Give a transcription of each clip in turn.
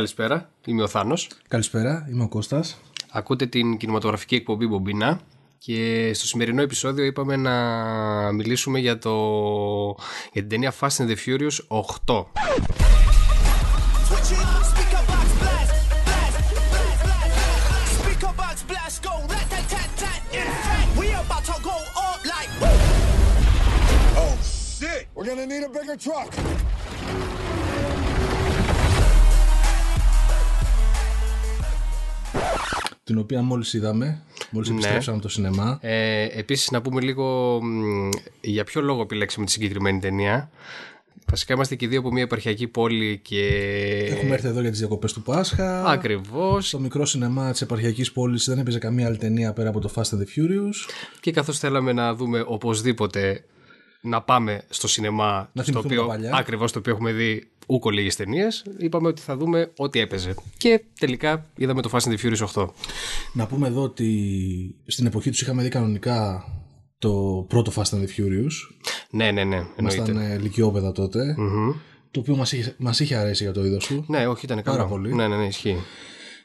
Καλησπέρα, είμαι ο Θάνος. Καλησπέρα, είμαι ο Κώστας. Ακούτε την κινηματογραφική εκπομπή Μπομπίνα και στο σημερινό επεισόδιο είπαμε να μιλήσουμε για, το... για την ταινία Fast and the Furious 8. We're gonna need a bigger truck. Την οποία μόλις είδαμε, μόλις Ναι. επιστρέψαμε από το σινεμά. Ε, επίσης να πούμε λίγο μ, για ποιο λόγο επιλέξαμε τη συγκεκριμένη ταινία. Βασικά είμαστε και οι δύο από μια επαρχιακή πόλη και... Έχουμε έρθει εδώ για τις διακοπές του Πάσχα. Ακριβώς Στο μικρό σινεμά της επαρχιακής πόλης δεν έπαιζε καμία άλλη ταινία πέρα από το Fast and the Furious. και καθώς θέλαμε να δούμε οπωσδήποτε να πάμε στο σινεμά Να στο θυμηθούμε οποίο, τα παλιά. ακριβώς το οποίο έχουμε δει ούκο λίγες ταινίες είπαμε ότι θα δούμε ό,τι έπαιζε και τελικά είδαμε το Fast and the Furious 8 Να πούμε εδώ ότι στην εποχή τους είχαμε δει κανονικά το πρώτο Fast and the Furious. ναι ναι ναι εννοείται Ήμασταν ε, λυκειόπαιδα τότε. Το οποίο μας είχε, μας είχε αρέσει για το είδος του. ναι όχι ήταν καλό Πάρα πολύ. ναι ναι ναι ισχύει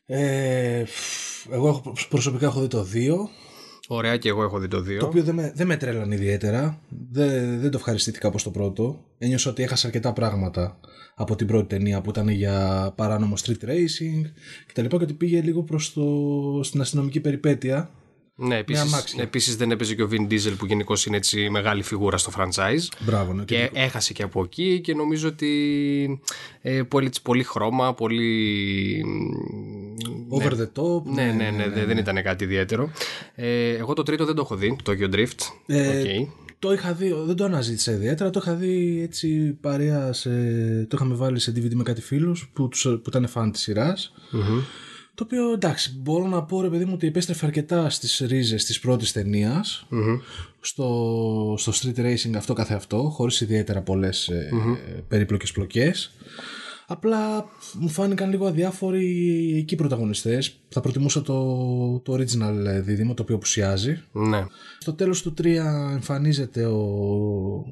Ε, εγώ έχω- προσωπικά έχω δει το 2. Ωραία και εγώ έχω δει το 2 Το οποίο δεν με, δεν με τρέλανε ιδιαίτερα. Δεν, δεν το ευχαριστήθηκα από το πρώτο. Ένιωσα ότι έχασα αρκετά πράγματα από την πρώτη ταινία που ήταν για παράνομο street racing κτλ. Και ότι πήγε λίγο προς το, στην αστυνομική περιπέτεια. Ναι, επίσης, αμάξια. επίσης δεν έπαιζε και ο Vin Diesel που γενικώς είναι έτσι μεγάλη φιγούρα στο franchise. Μπράβο, ναι. Και έχασε και από εκεί και νομίζω ότι ε, πολύ, πολύ χρώμα, πολύ... Over the top. Ναι, ναι, ναι, δεν- δεν ήταν κάτι ιδιαίτερο. Ε, εγώ το τρίτο δεν το έχω δει, το Tokyo Drift. Ε, Οκ. Το είχα δει, δεν το αναζήτησα ιδιαίτερα, το είχα δει έτσι παρέα σε, το είχαμε βάλει σε DVD με κάτι φίλους που, τους, που ήταν φαν της σειράς Το οποίο εντάξει, μπορώ να πω ρε παιδί μου ότι επέστρεφε αρκετά στις ρίζες της πρώτης ταινίας, στο, στο street racing αυτό καθε αυτό, χωρίς ιδιαίτερα πολλές ε, περίπλοκες πλοκές. Απλά μου φάνηκαν λίγο αδιάφοροι εκεί οι πρωταγωνιστές. Θα προτιμούσα το, το original ε, δίδυμο, το οποίο απουσιάζει. Ναι. Στο τέλος του 3 εμφανίζεται ο...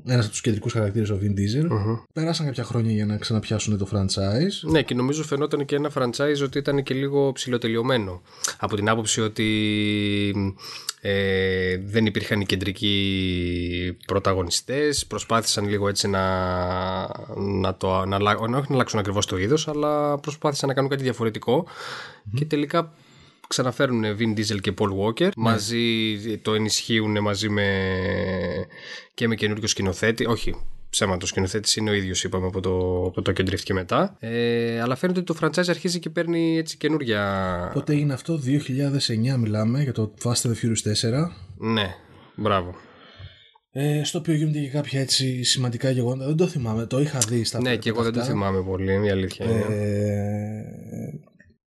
ένας από τους κεντρικούς χαρακτήρες, ο Vin Diesel. Πέρασαν κάποια χρόνια για να ξαναπιάσουν το franchise. Ναι, και νομίζω φαινόταν και ένα franchise ότι ήταν και λίγο ψηλοτελειωμένο. Από την άποψη ότι ε, δεν υπήρχαν οι κεντρικοί πρωταγωνιστές, προσπάθησαν λίγο έτσι να, να, το, να, αλλα- όχι να αλλάξουν ακριβώς το είδος, αλλά προσπάθησαν να κάνουν κάτι διαφορετικό. Και τελικά ξαναφέρουν Vin Diesel και Paul Walker. Μαζί το ενισχύουν μαζί με και με καινούριο σκηνοθέτη. Όχι ψέμα το σκηνοθέτης είναι ο ίδιος είπαμε από το, από το Tokyo Drift και μετά ε, αλλά φαίνεται ότι το franchise αρχίζει και παίρνει έτσι καινούρια Πότε έγινε αυτό, 2009 μιλάμε για το Fast and the Furious 4. ναι μπράβο Ε, στο οποίο γίνονται και κάποια έτσι σημαντικά γεγονότα. Δεν το θυμάμαι, το είχα δει στα ναι και εγώ δεν το αυτά. θυμάμαι πολύ η αλήθεια είναι Ε,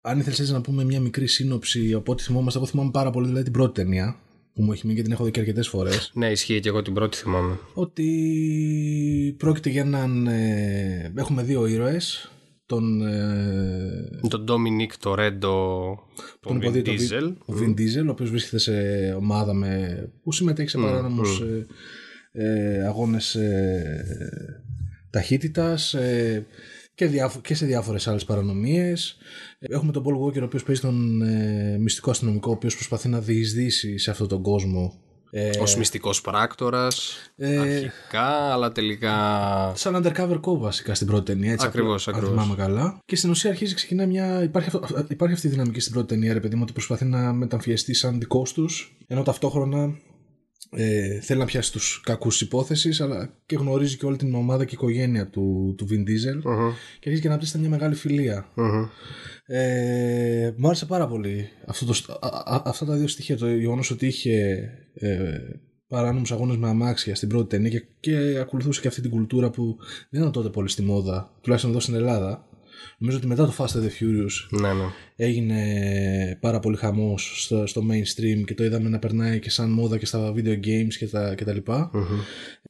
αν ήθελες έτσι να πούμε μια μικρή σύνοψη από ό,τι θυμόμαστε, εγώ θυμάμαι πάρα πολύ δηλαδή την πρώτη ταινία που μου έχει μείνει και την έχω δει και αρκετές φορές. ναι ισχύει και εγώ την πρώτη θυμάμαι ότι πρόκειται για έναν. ε, έχουμε δύο ήρωες τον. Ε, τον Dominic Toretto τον Vin υποδεί το Diesel Ο Vin Diesel, ο οποίος βρίσκεται σε ομάδα με, που συμμετέχει σε παράνομους ε, ε, αγώνες ε, ταχύτητας ε, και, διάφο- και σε διάφορες άλλες παρανομίες. Ε, Έχουμε τον Paul Walker, ο οποίος παίζει τον ε, μυστικό αστυνομικό, ο οποίος προσπαθεί να διεισδύσει σε αυτόν τον κόσμο. Ε, ως μυστικός πράκτορας αρχικά αλλά τελικά σαν undercover co βασικά στην πρώτη ταινία. Έτσι, Ακριβώς, αν ακριβώς. θυμάμαι καλά. Και στην ουσία αρχίζει ξεκινά μια. Υπάρχει, αυτό, υπάρχει αυτή η δυναμική στην πρώτη ταινία, ρε παιδί μου, ότι προσπαθεί να μεταμφιεστεί σαν δικός τους, ενώ ταυτόχρονα ε, θέλει να πιάσει τους κακούς υπόθεση, αλλά και γνωρίζει και όλη την ομάδα και οικογένεια του, του Vin Diesel. Και αρχίζει και να αναπτύσσεται μια μεγάλη φιλία. Ε, μου άρεσε πάρα πολύ αυτό το, α, α, αυτά τα δύο στοιχεία. Το γεγονός ότι είχε ε, παράνομους αγώνες με αμάξια στην πρώτη ταινία και, και ακολουθούσε και αυτή την κουλτούρα που δεν ήταν τότε πολύ στη μόδα, τουλάχιστον εδώ στην Ελλάδα. Νομίζω ότι μετά το Fast and the Furious ναι ναι έγινε πάρα πολύ χαμός στο, στο mainstream και το είδαμε να περνάει και σαν μόδα και στα video games και τα, και τα λοιπα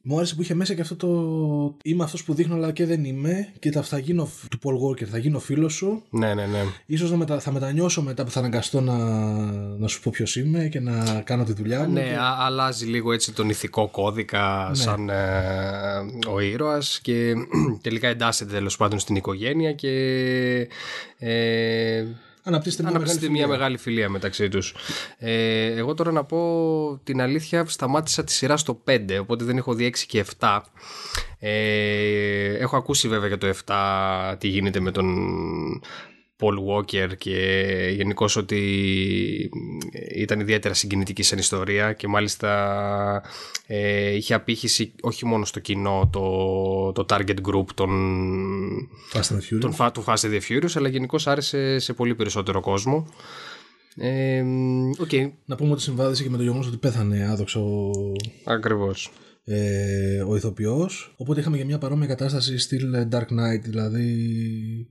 Μου άρεσε που είχε μέσα και αυτό το είμαι αυτός που δείχνω αλλά και δεν είμαι και τα, θα γίνω του Paul Walker, θα γίνω φίλος σου. Ναι ναι ναι. Ίσως να μετα, θα μετανιώσω μετά που θα αναγκαστώ να, να σου πω ποιος είμαι και να κάνω τη δουλειά μου. Ναι, α- αλλάζει λίγο έτσι τον ηθικό κώδικα σαν ε, ο ήρωας και τελικά εντάσσεται τέλος πάντων στην οικογένεια και ε, Αναπτύσσεται μια, αναπτύσσεται μεγάλη μια φιλία. μεγάλη φιλία μεταξύ τους. Ε, εγώ τώρα να πω την αλήθεια σταμάτησα τη σειρά στο 5 οπότε δεν έχω δει 6 και 7. Ε, έχω ακούσει βέβαια για το 7 τι γίνεται με τον Paul Walker και γενικώς ότι ήταν ιδιαίτερα συγκινητική σαν ιστορία και μάλιστα ε, είχε απήχηση όχι μόνο στο κοινό το, το target group των, Fast and Furious. των Fa- του Fast and the Furious αλλά γενικώς άρεσε σε πολύ περισσότερο κόσμο. Ε, Οκ, Να πούμε ότι συμβάδισε και με το γεγονός ότι πέθανε άδοξο ακριβώς. Ε, ο ηθοποιός οπότε είχαμε και μια παρόμοια κατάσταση στυλ ε, Dark Knight δηλαδή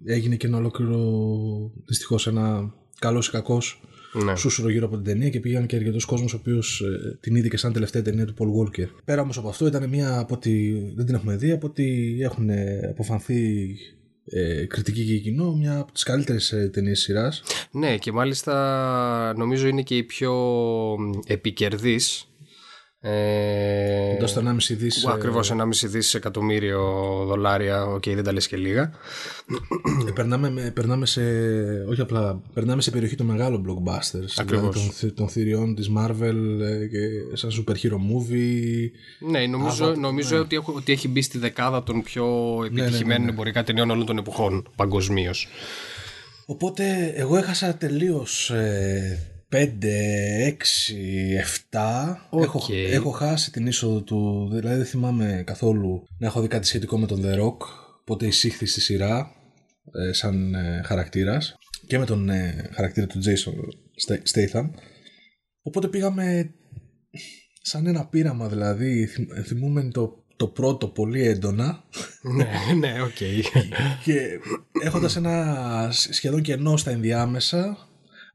έγινε και ένα ολόκληρο δυστυχώς ένα καλός ή κακός Ναι. σούσουρο γύρω από την ταινία και πήγαν και αρκετός κόσμος ο οποίος την είδε και σαν τελευταία ταινία του Paul Walker. Πέρα όμως από αυτό, ήταν μια από ότι δεν την έχουμε δει, από ότι έχουν ε, αποφανθεί ε, κριτική και κοινό, μια από τις καλύτερες ε, ταινίες σειράς. Ναι και μάλιστα νομίζω είναι και η πιο επικερδής ε, Κοντά στο 1,5 δις. που ακριβώς 1,5 δις εκατομμύριο δολάρια οκ δεν τα λες και λίγα περνάμε, με- περνάμε σε. Όχι απλά. Περνάμε σε περιοχή των μεγάλων blockbusters. Ακριβώς. Δηλαδή των, θη- των θηριών της Marvel ε, και σαν super hero movie. Ναι, νομίζω, νομίζω ότι, έχω, ότι έχει μπει στη δεκάδα των πιο επιτυχημένων εμπορικά ταινιών όλων των εποχών παγκοσμίως. Οπότε εγώ έχασα τελείως 5, 6, 7. Έχω, έχω χάσει την είσοδο του. Δηλαδή δεν θυμάμαι καθόλου να έχω δει κάτι σχετικό με τον The Rock. Οπότε εισήχθη στη σειρά ε, σαν ε, χαρακτήρας και με τον ε, χαρακτήρα του Jason Sta- Statham. Οπότε πήγαμε σαν ένα πείραμα δηλαδή. Θυμ- Θυμούμαι το, το πρώτο πολύ έντονα ναι, ναι, οκ. και έχοντας ένα σχεδόν κενό στα ενδιάμεσα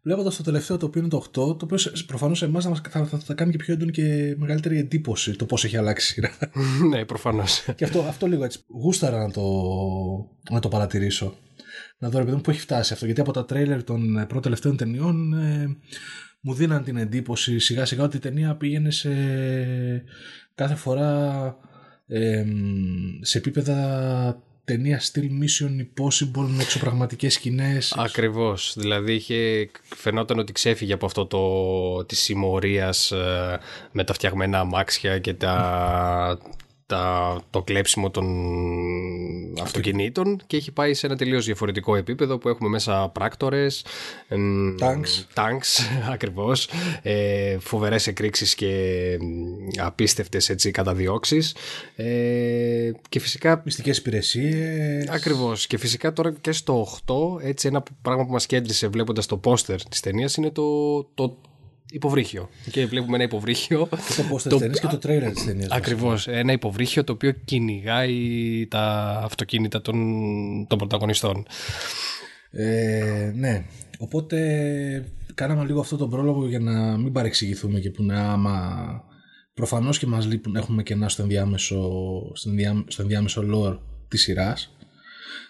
βλέποντας το τελευταίο το οποίο είναι το 8 το οποίο σε- προφανώς σε εμάς θα, μας- θα, θα, θα κάνει και πιο έντονη και μεγαλύτερη εντύπωση το πώς έχει αλλάξει η σειρά ναι, προφανώς. και αυτό, αυτό λίγο έτσι γούσταρα να το, να το παρατηρήσω να δω ρε παιδί μου που έχει φτάσει αυτό γιατί από τα τρέιλερ των ε, πρώτων τελευταίων ταινιών ε, μου δίναν την εντύπωση σιγά σιγά ότι η ταινία πήγαινε σε κάθε φορά ε, σε επίπεδα ταινία στυλ Mission Impossible με εξωπραγματικές σκηνές Ακριβώς. Δηλαδή είχε, φαινόταν ότι ξέφυγε από αυτό το της συμμορίας με τα φτιαγμένα αμάξια και τα, τα, το κλέψιμο των αυτοκινήτων και έχει πάει σε ένα τελείως διαφορετικό επίπεδο που έχουμε μέσα πράκτορες, εμ, Tanks. tanks ακριβώς, ε, φοβερές εκρήξεις και εμ, απίστευτες έτσι καταδιώξεις ε, και φυσικά μυστικές υπηρεσίες Ακριβώς και φυσικά τώρα και στο 8 έτσι ένα πράγμα που μας κέντρισε βλέποντας το πόστερ της ταινίας είναι το, το υποβρύχιο και βλέπουμε ένα υποβρύχιο και το πόστερ της ταινίας και το τρέιλερ της ταινίας Ακριβώς, ένα υποβρύχιο το οποίο κυνηγάει τα αυτοκίνητα των, των πρωταγωνιστών. Ε, ναι. Οπότε κάναμε λίγο αυτό τον πρόλογο για να μην παρεξηγηθούμε και που είναι άμα προφανώς και μας λείπουν, έχουμε κενά στο ενδιάμεσο, στο, ενδιά, στο ενδιάμεσο lore της σειράς.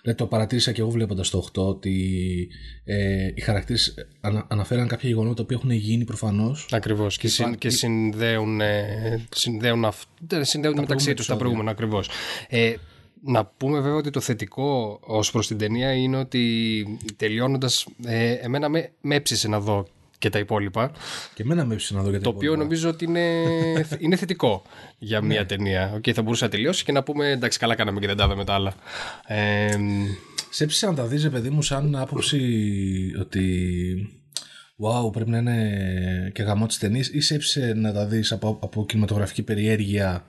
Δηλαδή το παρατήρησα και εγώ βλέποντας το 8 ότι ε, οι χαρακτήρες ανα, αναφέραν κάποια γεγονότα που έχουν γίνει προφανώς Ακριβώς και, συν, και συνδέουν, ε, συνδέουν, αυ, δεν, συνδέουν μεταξύ τους τα προηγούμενα ακριβώς. Ε, να πούμε βέβαια ότι το θετικό ως προς την ταινία είναι ότι τελειώνοντας ε, εμένα με, με έψησε να δω και τα υπόλοιπα. Και εμένα με έψησε να δω γιατί. Το οποίο νομίζω ότι είναι, είναι θετικό για μια ταινία. Okay, θα μπορούσε να τελειώσει και να πούμε εντάξει, καλά κάναμε και δεν τα είδαμε τα άλλα. Ε, Σε έψησε να τα δεις, ρε παιδί μου, σαν άποψη ότι. Wow, πρέπει να είναι και γαμό της ταινίας, ή σε έψησε να τα δεις από, από κινηματογραφική περιέργεια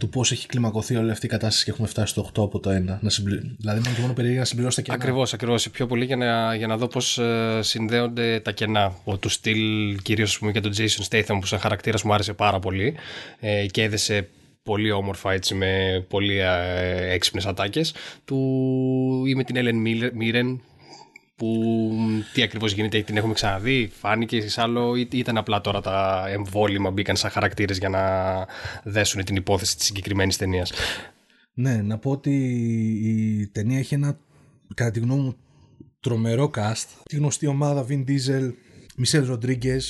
του πώς έχει κλιμακωθεί όλη αυτή η κατάσταση και έχουμε φτάσει στο 8 από το 1. Να συμπλη... Δηλαδή, μόνο και μόνο περιέργεια να συμπληρώσει τα κενά. Ακριβώς, ακριβώς. Πιο πολύ για να, για να δω πώς συνδέονται τα κενά. Ο του στυλ, κυρίως και τον Jason Statham, που σαν χαρακτήρας μου άρεσε πάρα πολύ ε, και έδεσε πολύ όμορφα έτσι με πολύ ε, έξυπνες ατάκες του ή με την Ellen Mirren που τι ακριβώς γίνεται την έχουμε ξαναδεί. Φάνηκε σε άλλο ή ήταν απλά τώρα τα εμβόλυμα μπήκαν σαν χαρακτήρες για να δέσουν την υπόθεση της συγκεκριμένης ταινίας. Ναι, να πω ότι η ταινία έχει ένα κατά τη γνώμη μου τρομερό cast. Τη γνωστή ομάδα Vin Diesel, Michelle Rodriguez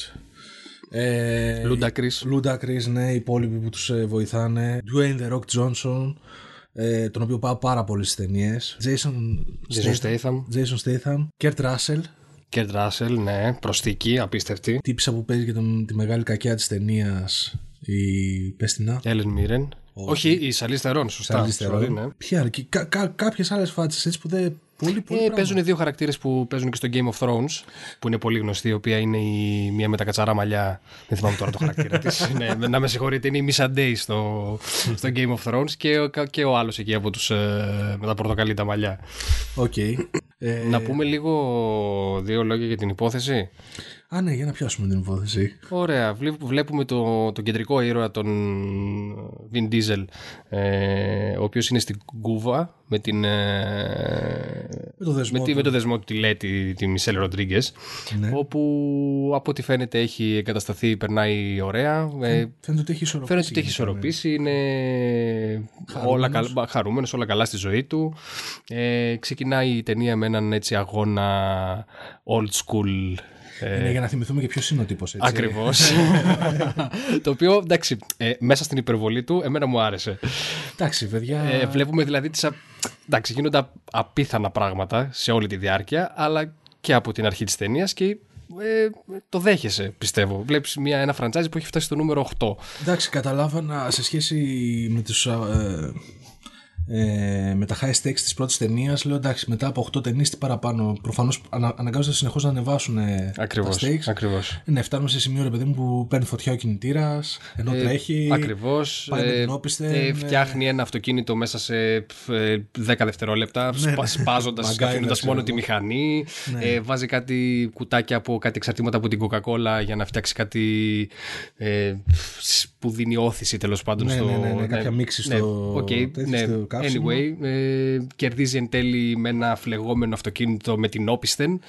ε, Ludacris Ludacris, ναι, οι υπόλοιποι που τους βοηθάνε. Dwayne The Rock Johnson ε, τον οποίο πάω πάρα πολύ στι ταινίες. Jason, Jason Statham. Jason Statham. Kurt Russell. Kurt Russell, ναι, προσθήκη, απίστευτη. Τύπησα που παίζει και τον, τη μεγάλη κακιά της ταινίας. Η Πέστινα. Helen Mirren. Όχι, η Charlize Theron, σωστά. Charlize Theron. Sorry, ναι. Ποια άλλη, και κα, κα, κάποιες άλλες φάτσες έτσι που δεν. Πολύ, πολύ Ε, πράγμα. παίζουν δύο χαρακτήρες που παίζουν και στο Game of Thrones, που είναι πολύ γνωστή, η οποία είναι η μία με τα κατσαρά μαλλιά. Δεν θυμάμαι τώρα το χαρακτήρα της. ναι, να με συγχωρείτε, είναι η Missandei στο, στο Game of Thrones και, ο- και ο άλλος εκεί από τους, ε, με τα πορτοκαλί τα μαλλιά. Οκ. Ε, Να πούμε λίγο δύο λόγια για την υπόθεση. Α, ναι, για να πιάσουμε την υπόθεση. Ωραία. Βλέ- Βλέπουμε το, τον κεντρικό ήρωα, τον Vin Diesel, ε, ο οποίος είναι στην Κούβα με, την, ε, Με το δεσμό με, τη, του. με το δεσμό του τη Λέτη, τη Μισελ Ροντρίγκες, Ναι. όπου από ό,τι φαίνεται έχει εγκατασταθεί, περνάει ωραία. Ε, Φαίνεται ότι έχει ισορροπήσει. Φαίνεται ότι έχει ισορροπήσει, είναι όλα καλά, χαρούμενος, όλα καλά στη ζωή του. Ε, ξεκινάει η ταινία με έναν έτσι αγώνα old school ε, Είναι για να θυμηθούμε και ποιος είναι ο τύπος. Ακριβώς. το οποίο εντάξει, ε, μέσα στην υπερβολή του, εμένα μου άρεσε. Εντάξει, παιδιά. Ε, βλέπουμε δηλαδή τις... α- Εντάξει, γίνονται α- απίθανα πράγματα σε όλη τη διάρκεια, αλλά και από την αρχή της ταινίας και ε, το δέχεσαι, πιστεύω. Βλέπεις μια, ένα franchise που έχει φτάσει στο νούμερο 8. Εντάξει, καταλάβανα σε σχέση με τους ε, ε, με τα high stakes της πρώτης ταινίας λέω εντάξει μετά από 8 ταινίες τι παραπάνω προφανώς ανα, αναγκάζονται συνεχώς να ανεβάσουν ε, Ακριβώς, τα stakes ακριβώς. ναι φτάνουμε σε σημείο ρε παιδί μου που παίρνει φωτιά ο κινητήρας ενώ τρέχει Ακριβώς. πάει με Ε, την όπισθεν, ε, ε, φτιάχνει ένα αυτοκίνητο μέσα σε ε, 10 δευτερόλεπτα, σπα, σπάζοντας, Μαγκάιβερ, αφήνοντας ξέρω μόνο τη εγώ. μηχανή. Ε, βάζει κάτι κουτάκια από κάτι εξαρτήματα από την Coca-Cola για να φτιάξει κάτι ε, που δίνει ώθηση τέλος πάντων Ναι, στο. ναι, ναι, ναι, κάποια μίξη ναι, στο- οκ, τέτοιο, ναι. Στο καύσιμο. Anyway, ε, κερδίζει εν τέλει με ένα φλεγόμενο αυτοκίνητο με την όπισθεν.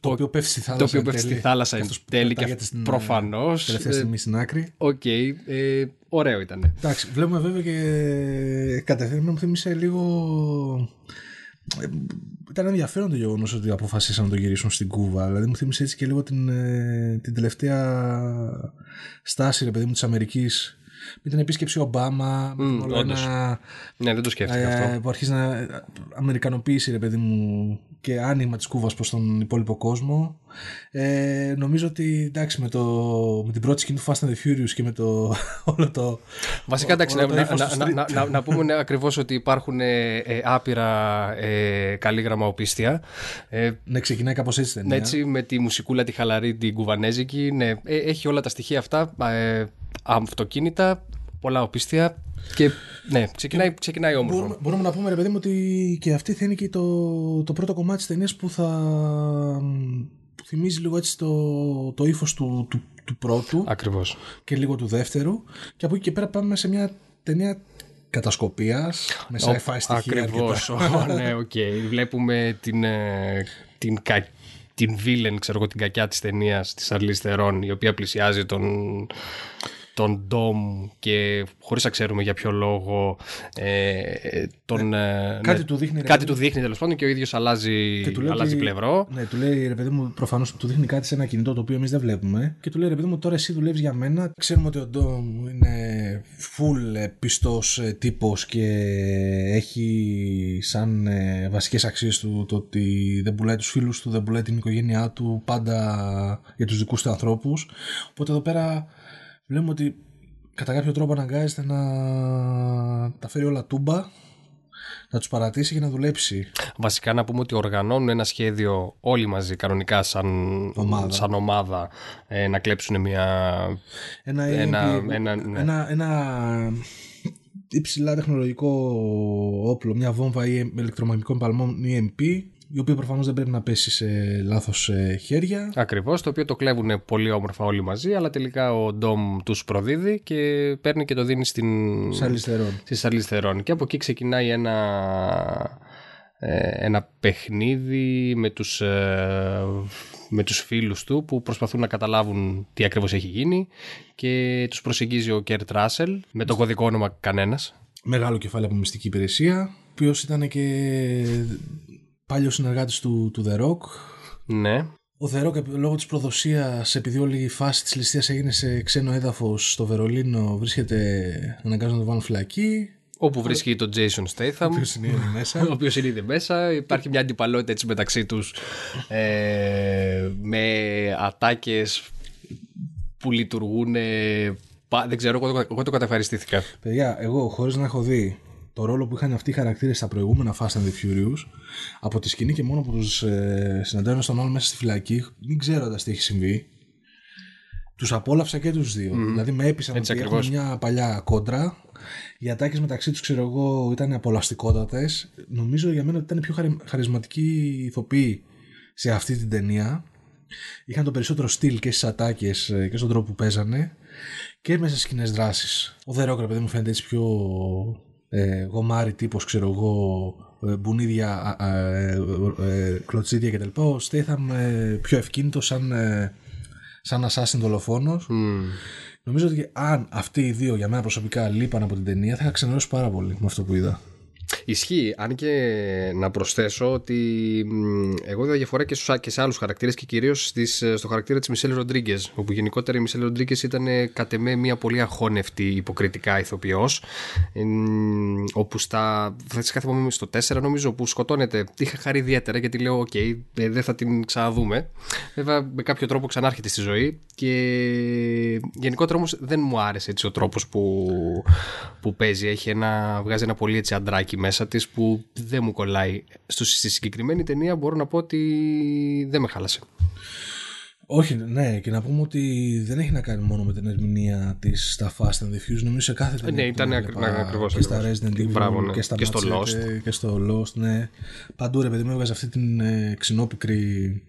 το οποίο πέφτει στη θάλασσα Το οποίο εν πέφτει στη τέλει, θάλασσα εν καθώς τέλει και πετάγεται στην, ε, προφανώς. τελευταία στιγμή στην άκρη Οκ, ε, ωραίο ήταν. Εντάξει, βλέπουμε βέβαια και κατευθείαν μου θύμισε λίγο. ε, Ήταν ενδιαφέρον το γεγονός ότι αποφασίσαν να το γυρίσουν στην Κούβα. Δηλαδή μου θύμισε έτσι και λίγο την, ε, την τελευταία στάση ρε παιδί μου της Αμερικής με την επίσκεψη Ομπάμα, με την όλο όντως. ένα, Ναι, δεν το σκέφτηκα ε, αυτό. που αρχίζει να αμερικανοποίηση ρε παιδί μου και άνοιγμα της Κούβας προς τον υπόλοιπο κόσμο ε, νομίζω ότι εντάξει με, το, με την πρώτη σκηνή του Fast and the Furious και με το όλο το Βασικά, εντάξει, όλο να, το ύφος να, του να, street. να, να, να πούμε ναι, ακριβώς ότι υπάρχουν ε, ε, άπειρα ε, καλή οπίστια. Ε, ναι ξεκινάει κάπως έτσι η ταινία έτσι, με τη μουσικούλα τη χαλαρή, την κουβανέζικη. Ναι, ε, έχει όλα τα στοιχεία αυτά. Ε, αυτοκίνητα, πολλά οπίσθια. Και ναι, ξεκινάει, ξεκινάει όμορφο. Μπορούμε, μπορούμε να πούμε ρε παιδί μου ότι και αυτή θα είναι και το, το πρώτο κομμάτι της ταινίας που θα που θυμίζει λίγο έτσι το, το ύφος του, του, του πρώτου Ακριβώς. και λίγο του δεύτερου και από εκεί και πέρα πάμε σε μια ταινία κατασκοπίας με sci-fi στοιχεία Ακριβώς. αρκετά. Ω, ναι, οκ. Βλέπουμε την, ε, την, κα- την villain, ξέρω εγώ, την κακιά της ταινίας τη Charlize Theron, η οποία πλησιάζει τον, τον Ντόμ και χωρίς να ξέρουμε για ποιο λόγο ε, τον, ε, κάτι ναι, του δείχνει, ρε κάτι του δείχνει τέλος πάντων και ο ίδιος αλλάζει, Και του λέει αλλάζει ότι- πλευρό. Ναι, του λέει ρε παιδί μου, προφανώς του δείχνει κάτι σε ένα κινητό το οποίο εμείς δεν βλέπουμε. Και του λέει ρε παιδί μου, τώρα εσύ δουλεύεις για μένα. Ξέρουμε ότι ο Ντόμ είναι full πιστός τύπος και έχει σαν ε, βασικές αξίες του το ότι δεν πουλάει τους φίλους του, δεν πουλάει την οικογένειά του, πάντα για τους δικούς του ανθρώπους. Οπότε εδώ πέρα βλέπουμε ότι κατά κάποιο τρόπο αναγκάζεται να τα φέρει όλα τούμπα. Να τους παρατήσει και να δουλέψει. Βασικά να πούμε ότι οργανώνουν ένα σχέδιο όλοι μαζί κανονικά σαν Ομάδα. σαν ομάδα ε, να κλέψουν μια... Ένα, Ένα- AMP, ένα- ναι. ένα, ένα υψηλά τεχνολογικό όπλο, μια βόμβα ή ηλεκτρομαγνητικών παλμών EMP, η οποία προφανώς δεν πρέπει να πέσει σε λάθος ε, χέρια. Ακριβώς, το οποίο το κλέβουν πολύ όμορφα όλοι μαζί, αλλά τελικά ο Ντόμ τους προδίδει και παίρνει και το δίνει στην... Στη Charlize Theron. στη Charlize Theron. Και από εκεί ξεκινάει ένα, ε, ένα παιχνίδι με τους, ε, με τους φίλους του που προσπαθούν να καταλάβουν τι ακριβώς έχει γίνει και τους προσεγγίζει ο Kurt Russell με το κωδικό όνομα κανένας. Μεγάλο κεφάλαιο από μυστική υπηρεσία, ο οποίος ήταν και παλιός συνεργάτης του, του The Rock. Ναι, Ο The Rock λόγω της προδοσίας επειδή όλη η φάση της ληστείας έγινε σε ξένο έδαφος στο Βερολίνο βρίσκεται αναγκάζονται να το βάλουν φυλακή Όπου βρίσκει τον Jason Statham. Ο είναι ήδη μέσα. ο οποίος είναι ήδη μέσα. Υπάρχει μια αντιπαλότητα έτσι μεταξύ τους ε, με ατάκες που λειτουργούν. δεν ξέρω, εγώ, εγώ το καταφαριστήθηκα. Παιδιά, εγώ χωρίς να έχω δει το ρόλο που είχαν αυτοί οι χαρακτήρες στα προηγούμενα Fast and the Furious, από τη σκηνή και μόνο που τους ε, συναντάω στον άλλο μέσα στη φυλακή, μην ξέροντας τι έχει συμβεί, τους απόλαυσα και τους δύο. Mm. Δηλαδή με έπεισαν ότι έχουν μια παλιά κόντρα. Οι ατάκες μεταξύ τους, ξέρω εγώ, ήταν απολαστικότατες. Νομίζω για μένα ότι ήταν πιο χαρισματικοί ηθοποιοί σε αυτή την ταινία. Είχαν το περισσότερο στυλ και στις ατάκες ε, και στον τρόπο που παίζανε και μέσα στις κοινέ δράσει. Ο Δερόκρα, παιδί μου, φαίνεται έτσι πιο ε, γομάρι τύπος, ξέρω εγώ, ε, μπουνίδια, ε, ε, κλωτσίδια κτλ. Ο Στέιθαμ πιο ευκίνητο σαν, σαν assassin δολοφόνος. Mm. Νομίζω ότι αν αυτοί οι δύο για μένα προσωπικά λείπαν από την ταινία θα είχα ξενερώσει πάρα πολύ με αυτό που είδα. Ισχύει. Αν και να προσθέσω ότι εγώ είδα διαφορά και, και σε άλλους χαρακτήρες και κυρίως στο χαρακτήρα της Μισελ Ροντρίγκες. Όπου γενικότερα η Μισελ Ροντρίγκες ήταν κατ' εμέ μια πολύ αχώνευτη υποκριτικά ηθοποιός. όπου στα. Θα της κάθε στο 4 νομίζω που σκοτώνεται. Είχα χαρεί ιδιαίτερα γιατί λέω: Ok, okay, ε, δεν θα την ξαναδούμε. Βέβαια με κάποιο τρόπο ξανάρχεται στη ζωή. Και γενικότερα όμως δεν μου άρεσε έτσι ο τρόπος που, που παίζει. Έχει ένα, βγάζει ένα πολύ έτσι αντράκι μέσα της που δεν μου κολλάει. Στη συγκεκριμένη ταινία μπορώ να πω ότι δεν με χάλασε. Όχι, ναι, και να πούμε ότι δεν έχει να κάνει μόνο με την ερμηνεία της στα Fast and the Fuse. Νομίζω σε κάθε ταινία. Ναι, ήταν ακριβώς. Και στα Resident Evil ναι. και, στα και στο Lost. Και στο Lost, ναι. Παντού ρε παιδί μου έβγαζε αυτή την ε, ξινόπικρη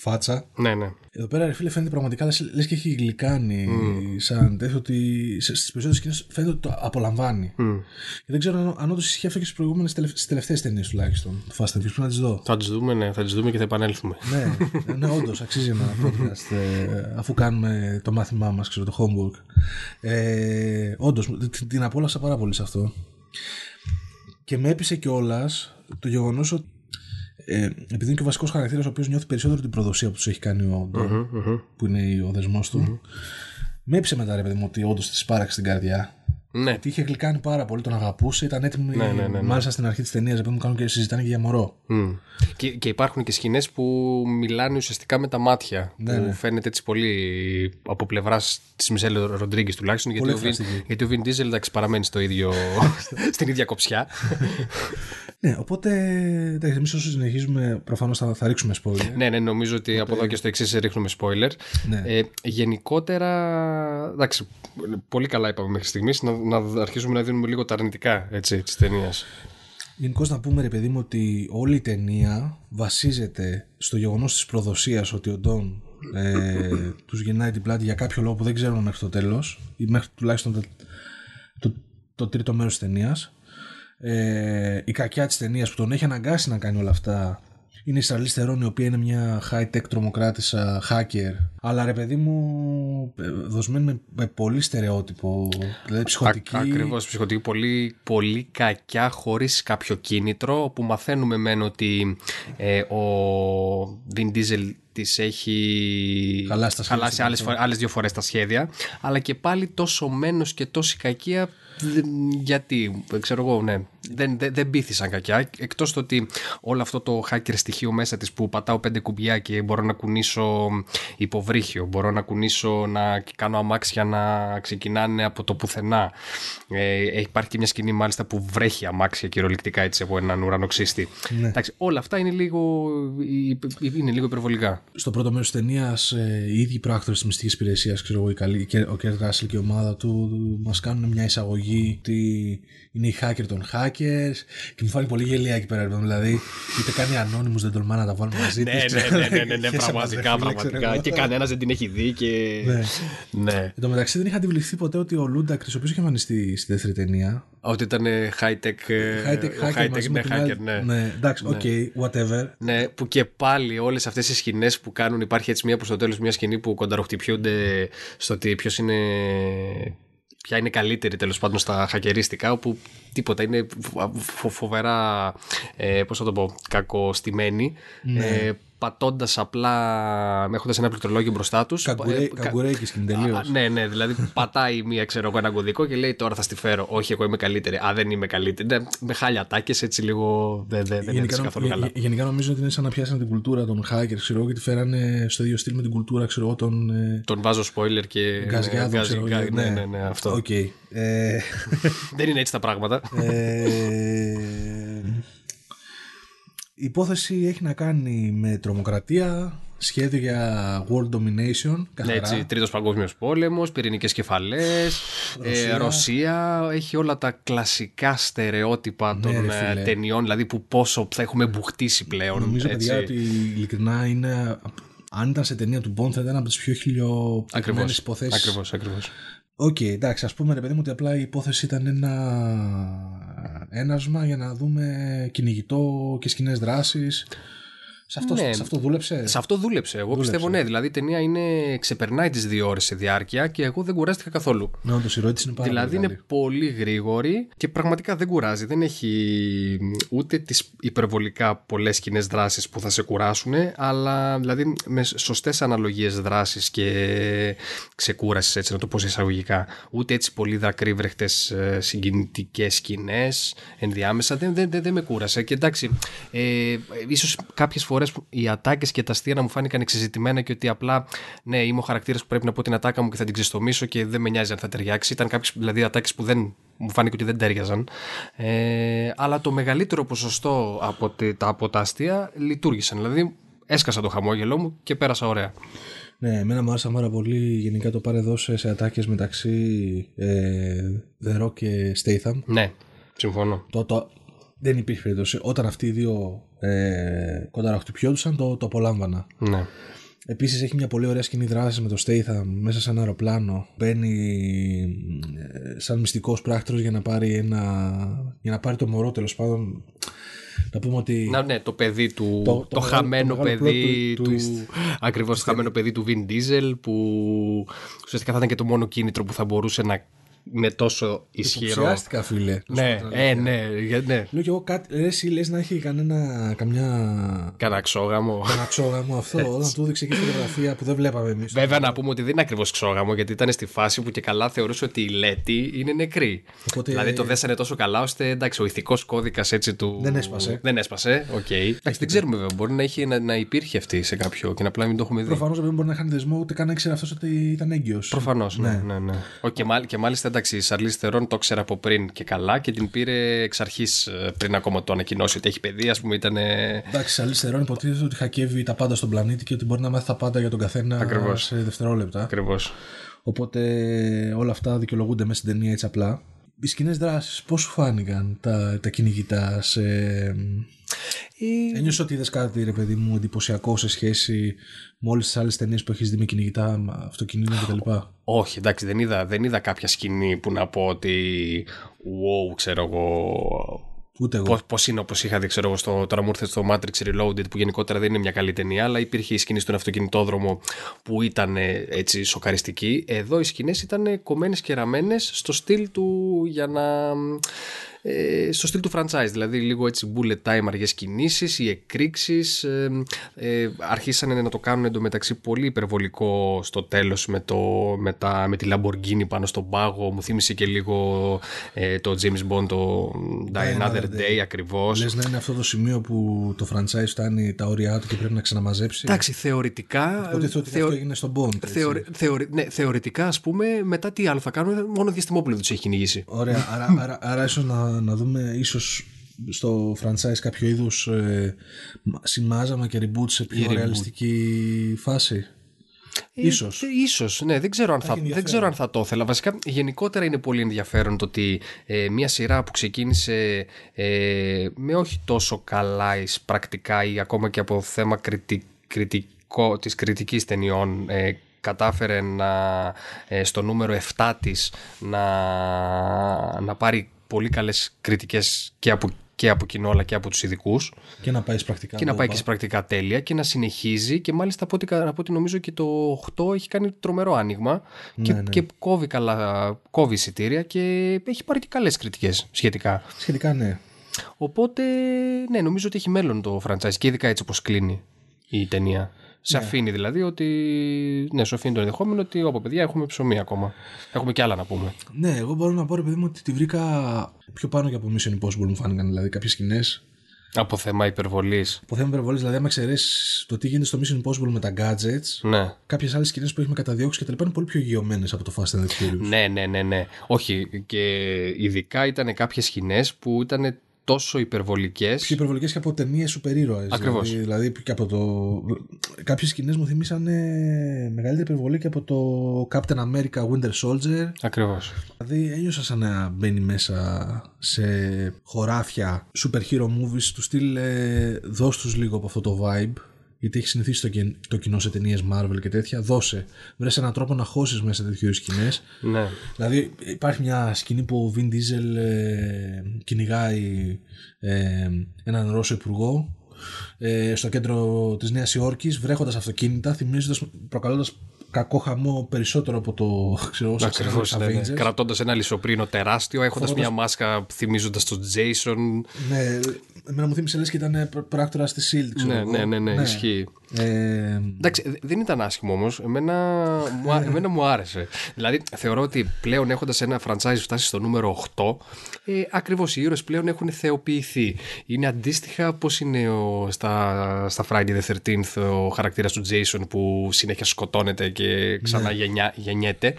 φάτσα. Ναι, ναι. Εδώ πέρα, ρε φίλε, φαίνεται πραγματικά λες και έχει γλυκάνει mm. σαν τέτοιο ότι στις περισσότερες σκηνές φαίνεται ότι το απολαμβάνει. Mm. Και δεν ξέρω αν όντως ισχύει αυτό και στις προηγούμενες τελευταίες ταινίες τουλάχιστον. Το Fast and Furious, να τις δω. Θα τις δούμε, ναι, θα τις δούμε και θα επανέλθουμε. ναι, ναι όντως, αξίζει ένα podcast ε, αφού κάνουμε το μάθημά μας, ξέρω, το homework. Ε, όντως, την απόλαυσα πάρα πολύ σε αυτό. Και με έπεισε κιόλας το γεγονός ότι ε, επειδή είναι και ο βασικός χαρακτήρας ο οποίος νιώθει περισσότερο την προδοσία που τους έχει κάνει ο ντο που είναι ο δεσμός του. Με έψε μετά, ρε παιδί μου, ότι όντως τη σπάραξε την καρδιά. Ναι. Γιατί είχε γλυκάνει πάρα πολύ, τον αγαπούσε, ήταν έτοιμο. Ναι, ναι, ναι, μάλιστα στην αρχή της ταινίας, επειδή μου κάνουν και συζητάνε και για μωρό. Mm. Και, και υπάρχουν και σκηνές που μιλάνε ουσιαστικά με τα μάτια. Ναι, που ναι. φαίνεται έτσι πολύ από πλευράς της Μισελ Ροντρίγκης τουλάχιστον. γιατί, ο Vin, γιατί ο Vin Diesel εντάξει, παραμένει στο ίδιο, στην ίδια κοψιά. Ναι, οπότε εντάξει, εμείς όσο συνεχίζουμε, προφανώς θα, θα ρίξουμε spoiler. Ναι, ναι, νομίζω ότι οπότε... από εδώ και στο εξής ρίχνουμε spoiler. Ναι. Ε, γενικότερα, εντάξει, πολύ καλά είπαμε μέχρι στιγμής να, να αρχίσουμε να δίνουμε λίγο τα αρνητικά της ταινίας. Γενικώς να πούμε ρε παιδί μου ότι όλη η ταινία βασίζεται στο γεγονός της προδοσίας ότι ο Ντομ, ε, τους γυρνάει την πλάτη για κάποιο λόγο που δεν ξέρουμε μέχρι το τέλος ή μέχρι τουλάχιστον το, το, το τρίτο μέρος της ταινίας ε, η κακιά της ταινίας που τον έχει αναγκάσει να κάνει όλα αυτά είναι η Σαρλίζ Θερόν, η οποία είναι μια high-tech τρομοκράτισσα hacker. Αλλά ρε παιδί μου, ε, δοσμένη με, με πολύ στερεότυπο. Δηλαδή ψυχοτική. Ακριβώς, ψυχοτική. Πολύ, πολύ κακιά, χωρίς κάποιο κίνητρο. Που μαθαίνουμε μεν ότι ε, ο Vin Diesel της έχει χαλάσει, άλλες, άλλες δύο φορές τα σχέδια αλλά και πάλι τόσο μένος και τόση κακία γιατί, ξέρω εγώ, ναι, δεν, δεν, δεν πείθησαν κακιά. Εκτός το ότι όλο αυτό το hacker στοιχείο μέσα της που πατάω πέντε κουμπιά και μπορώ να κουνήσω υποβρύχιο, μπορώ να κουνήσω να κάνω αμάξια να ξεκινάνε από το πουθενά. Ε, υπάρχει και μια σκηνή μάλιστα που βρέχει αμάξια κυριολεκτικά έτσι από έναν ουρανοξύστη. Ναι. Εντάξει, όλα αυτά είναι λίγο, είναι λίγο υπερβολικά. Στο πρώτο μέρος της ταινίας, ε, οι ίδιοι πράκτορες της μυστικής υπηρεσίας, ο Κέρ Ράσελ και η ομάδα του, μας κάνουν μια εισαγωγή ότι είναι οι hacker των hacker και μου φάνηκε πολύ γελία εκεί πέρα. Δηλαδή, είτε κάνει ανώνυμου δεν τολμά να τα βάλουν μαζί ναι, ναι, ναι, ναι, ναι, ναι, πραγματικά, πραγματικά. Και κανένας δεν την έχει δει. Και... Ναι. ναι. Εν τω μεταξύ δεν είχα αντιβληθεί ποτέ ότι ο Λούντακρι, ο οποίος είχε εμφανιστεί στη δεύτερη ταινία. Ότι ήταν high-tech. High-tech hacker, ναι, hacker, ναι. ναι. Εντάξει, οκ, whatever. Ναι, που και πάλι όλες αυτές οι σκηνές που κάνουν, υπάρχει έτσι μία προς το τέλος μια σκηνή που κονταροχτυπιούνται στο ότι ποιος είναι ποια είναι καλύτερη τέλος πάντων στα χακερίστικα, όπου τίποτα. Είναι φοβερά, ε, πώς θα το πω, κακοστημένη. Ναι. Ε, πατώντας απλά, έχοντας ένα πληκτρολόγιο μπροστά τους. Καγκουρέ, ε, καγκουρέκι στην τελείως. Ναι, ναι, δηλαδή πατάει μία, ξέρω εγώ, ένα κωδικό και λέει τώρα θα στη φέρω. Όχι, εγώ είμαι καλύτερη. Α, δεν είμαι καλύτερη. Ναι, με χάλια ατάκες, έτσι λίγο δεν, δεν, δεν γενικά, καθόλου καλά. Γενικά νομίζω ότι είναι σαν να πιάσανε την κουλτούρα των hackers, ξέρω εγώ, και τη φέρανε στο ίδιο στυλ με την κουλτούρα, ξέρω εγώ, των. Ε, τον βάζω spoiler και. Γκαζιάδο, ξέρω ναι, ναι, ναι, ναι, αυτό. Okay. Ε... δεν είναι έτσι τα πράγματα. Ε... Η υπόθεση έχει να κάνει με τρομοκρατία, σχέδιο για world domination. Καθαρά. Έτσι, τρίτος παγκόσμιος πόλεμος, πυρηνικές κεφαλές, Ρωσία. Ε, Ρωσία. Έχει όλα τα κλασικά στερεότυπα ναι, των ε, ταινιών, δηλαδή που πόσο θα έχουμε μπουχτίσει πλέον. Νομίζω, έτσι. παιδιά, ότι ειλικρινά είναι... Αν ήταν σε ταινία του Bond θα ήταν από τις πιο χιλιοπληρωμένες υποθέσεις. Ακριβώς, ακριβώς. Οκ, okay, εντάξει, ας πούμε ρε παιδί μου ότι απλά η υπόθεση ήταν ένα ένασμα για να δούμε κυνηγητό και σκηνές δράσης σε αυτό, ναι, σε αυτό δούλεψε; Σε αυτό δούλεψε. Εγώ πιστεύω ναι. Δηλαδή η ταινία είναι, ξεπερνάει τις δύο ώρες σε διάρκεια και εγώ δεν κουράστηκα καθόλου. Ναι, όντως η είναι πάρα δηλαδή πολύ. είναι πολύ γρήγορη και πραγματικά δεν κουράζει. Δεν έχει ούτε τις υπερβολικά πολλές σκηνές δράσης που θα σε κουράσουν, αλλά δηλαδή με σωστές αναλογίες δράση και ξεκούρασης, έτσι να το πω εισαγωγικά. Ούτε έτσι πολύ δακρύβρεχτες συγκινητικές σκηνές ενδιάμεσα. Δεν, δεν, δεν, δεν με κούρασε. Και εντάξει, ε, ίσως κάποιες φορές φορές οι ατάκες και τα αστεία να μου φάνηκαν εξεζητημένα και ότι απλά ναι, είμαι ο χαρακτήρας που πρέπει να πω την ατάκα μου και θα την ξεστομίσω και δεν με νοιάζει αν θα ταιριάξει. Ήταν κάποιες δηλαδή ατάκες που δεν μου φάνηκε ότι δεν τέριαζαν. Ε, αλλά το μεγαλύτερο ποσοστό από, τα, από τα αστεία λειτουργήσαν. Δηλαδή έσκασα το χαμόγελό μου και πέρασα ωραία. Ναι, εμένα μου άρεσε πάρα πολύ γενικά το πάρε δώσε σε ατάκες μεταξύ ε, The Rock και Statham. Ναι, συμφωνώ. Το, το, δεν υπήρχε περίπτωση. Όταν αυτοί οι δύο ε, κονταραχτυπιόντουσαν, το, το απολάμβανα. Ναι. Επίσης έχει μια πολύ ωραία σκηνή δράσης με το Statham μέσα σε ένα αεροπλάνο. Μπαίνει ε, σαν μυστικός πράκτορο για να πάρει ένα. για να πάρει το μωρό τέλος πάντων. Να πούμε ότι. Να, ναι, το παιδί του. Το, το, το χαμένο παιδί του. του Ακριβώς το χαμένο παιδί του Vin Diesel που ουσιαστικά θα ήταν και το μόνο κίνητρο που θα μπορούσε να με τόσο ισχυρό. Υποψιάστηκα, φίλε. Ναι, ε, ναι, ναι. Λέω κι εγώ κάτι. Λε ή λες να έχει κανένα. Καμιά. Κανένα ξόγαμο. Κανένα ξόγαμο αυτό. όταν του έδειξε και φωτογραφία που δεν βλέπαμε εμείς. Βέβαια να πούμε ότι δεν είναι ακριβώς ξόγαμο γιατί ήταν στη φάση που και καλά θεωρούσε ότι η Λέτη είναι νεκρή. Οπότε... Δηλαδή το δέσανε τόσο καλά ώστε εντάξει, ο ηθικός κώδικας έτσι του. Δεν έσπασε. Δεν έσπασε. Οκ. Okay. Εντάξει, δεν ξέρουμε βέβαια. Μπορεί να, έχει, να, να υπήρχε αυτή σε κάποιο και να απλά μην το έχουμε δει. Προφανώς δεν μπορεί να είχαν δεσμό ούτε καν να ήξερε αυτός ότι ήταν έγκυος. Προφανώς. Ναι, ναι, ναι. ναι. Okay, και μάλιστα εντάξει, η Σαρλίζ Θερόν το ήξερα από πριν και καλά και την πήρε εξ αρχής ε, πριν ακόμα το ανακοινώσει ότι έχει παιδί. Ας πούμε, ήταν. Εντάξει, η Σαρλίζ Θερόν υποτίθεται ότι χακεύει τα πάντα στον πλανήτη και ότι μπορεί να μάθει τα πάντα για τον καθένα Ακριβώς. σε δευτερόλεπτα. Ακριβώς. Οπότε όλα αυτά δικαιολογούνται μέσα στην ταινία έτσι απλά. Οι σκηνές δράσει, πώς σου φάνηκαν τα, τα κυνηγητά σε. Η... Ένιωσες ότι είδες κάτι, ρε παιδί μου, εντυπωσιακό σε σχέση με όλες τις άλλες ταινίες που έχεις δει με κυνηγητά αυτοκινήτων κτλ. Όχι, εντάξει, δεν είδα, δεν είδα κάποια σκηνή που να πω ότι. Wow, ξέρω εγώ. Ούτε εγώ. Πώς είναι όπως είχα δει, ξέρω εγώ, στο, τώρα μου ήρθε στο Matrix Reloaded, που γενικότερα δεν είναι μια καλή ταινία, αλλά υπήρχε η σκηνή στον αυτοκινητόδρομο που ήταν ε, έτσι σοκαριστική. Εδώ οι σκηνές ήταν κομμένες και ραμμένες στο στυλ του για να ε, στο στυλ του franchise, δηλαδή λίγο έτσι bullet time αργές κινήσεις, οι εκρήξεις ε, ε, αρχίσανε να το κάνουν εντωμεταξύ πολύ υπερβολικό στο τέλος με, το, με, τα, με τη Lamborghini πάνω στον πάγο, μου θύμισε και λίγο ε, το James Bond το Die Another Day, day ακριβώς. Λες να είναι αυτό το σημείο που το franchise φτάνει τα όρια του και πρέπει να ξαναμαζέψει. Εντάξει, θεωρητικά... Οπότε ότι θεω... αυτό έγινε στον Bond. Θεωρη, θεωρη, ναι, θεωρητικά ας πούμε μετά τι άλλο θα κάνουμε, μόνο διαστημόπλαιο τους έχει κυνηγήσει. Ωραία, άρα, άρα, άρα ίσως να να, δούμε ίσως στο franchise κάποιο είδους ε, σημάζαμα και reboot σε πιο ρεαλιστική φάση. Ε, ίσως. ίσως, ναι, δεν ξέρω, αν θα, δεν ξέρω αν θα το ήθελα. Βασικά, γενικότερα είναι πολύ ενδιαφέρον το ότι ε, μια σειρά που ξεκίνησε ε, με όχι τόσο καλά πρακτικά ή ακόμα και από θέμα κριτικ, κριτικό, της κριτικής ταινιών ε, κατάφερε να, στο νούμερο 7 της να, να πάρει πολύ καλές κριτικές και από και από κοινό αλλά και από τους ειδικούς. Και να πάει πρακτικά. Και να πάει μπόμπα. και πρακτικά τέλεια και να συνεχίζει. Και μάλιστα από ό,τι, κα- από ό,τι νομίζω και το 8 έχει κάνει τρομερό άνοιγμα και, Ναι, ναι. και κόβει καλά, κόβει εισιτήρια και έχει πάρει και καλές κριτικές σχετικά. Σχετικά ναι. Οπότε, ναι, νομίζω ότι έχει μέλλον το franchise και ειδικά έτσι όπως κλείνει η ταινία. Σε αφήνει δηλαδή ότι. Ναι, σου αφήνει το ενδεχόμενο ότι όπου παιδιά έχουμε ψωμί ακόμα. Έχουμε και άλλα να πούμε. Ναι, εγώ μπορώ να πω ρε παιδί μου ότι τη βρήκα πιο πάνω και από Mission Impossible μου φάνηκαν. Δηλαδή κάποιες σκηνές. Από θέμα υπερβολής. Από θέμα υπερβολής, δηλαδή, άμα εξαιρέσει το τι γίνεται στο Mission Impossible με τα gadgets, Ναι. κάποιες άλλες σκηνές που έχουμε καταδιώξει και τα λοιπά είναι πολύ πιο γεωμένε από το Fast and the Furious. Ναι, ναι, ναι, ναι. Όχι. Και ειδικά ήταν κάποιες σκηνές που ήταν τόσο υπερβολικές. Πιο υπερβολικές και από ταινίες σούπερ ήρωες. Ακριβώς. Δηλαδή, δηλαδή και από το. Κάποιες σκηνές μου θυμήσαν μεγαλύτερη υπερβολή και από το Captain America Winter Soldier. Ακριβώς. Δηλαδή ένιωσα σαν να μπαίνει μέσα σε χωράφια super hero movies του στυλ ε, δώσ' τους λίγο από αυτό το vibe γιατί έχει συνηθίσει το, κεν- το κοινό σε ταινίες Marvel και τέτοια. Δώσε. Βρες έναν τρόπο να χώσεις μέσα σε τέτοιου σκηνές. Ναι. Δηλαδή υπάρχει μια σκηνή που ο Vin Diesel ε, κυνηγάει ε, έναν Ρώσο υπουργό ε, στο κέντρο της Νέας Υόρκης βρέχοντας αυτοκίνητα θυμίζοντας, προκαλώντας κακό χαμό περισσότερο από το ξέρω, εγώ, Ακριβώς. Avengers. Ναι, ναι. Κρατώντας ένα λισοπρίνο τεράστιο, έχοντας μια μάσκα θυμίζοντας τον Jason. Ναι, εμένα μου θύμισε λες και ήταν πράκτορα στη SHIELD, ξέρω Ναι, εγώ. ναι, ναι, ναι, ισχύει. Ε, Εντάξει, δε- δεν ήταν άσχημο όμως. Εμένα, μου α- εμένα μου άρεσε. Δηλαδή, θεωρώ ότι πλέον έχοντας ένα franchise φτάσει στο νούμερο 8, ε, ακριβώς οι ήρωες πλέον έχουν θεοποιηθεί. Είναι αντίστοιχα πώς είναι ο, στα, στα Friday the 13th ο χαρακτήρας του Jason που συνέχεια σκοτώνεται και ξανά γενιά, γεννιέται.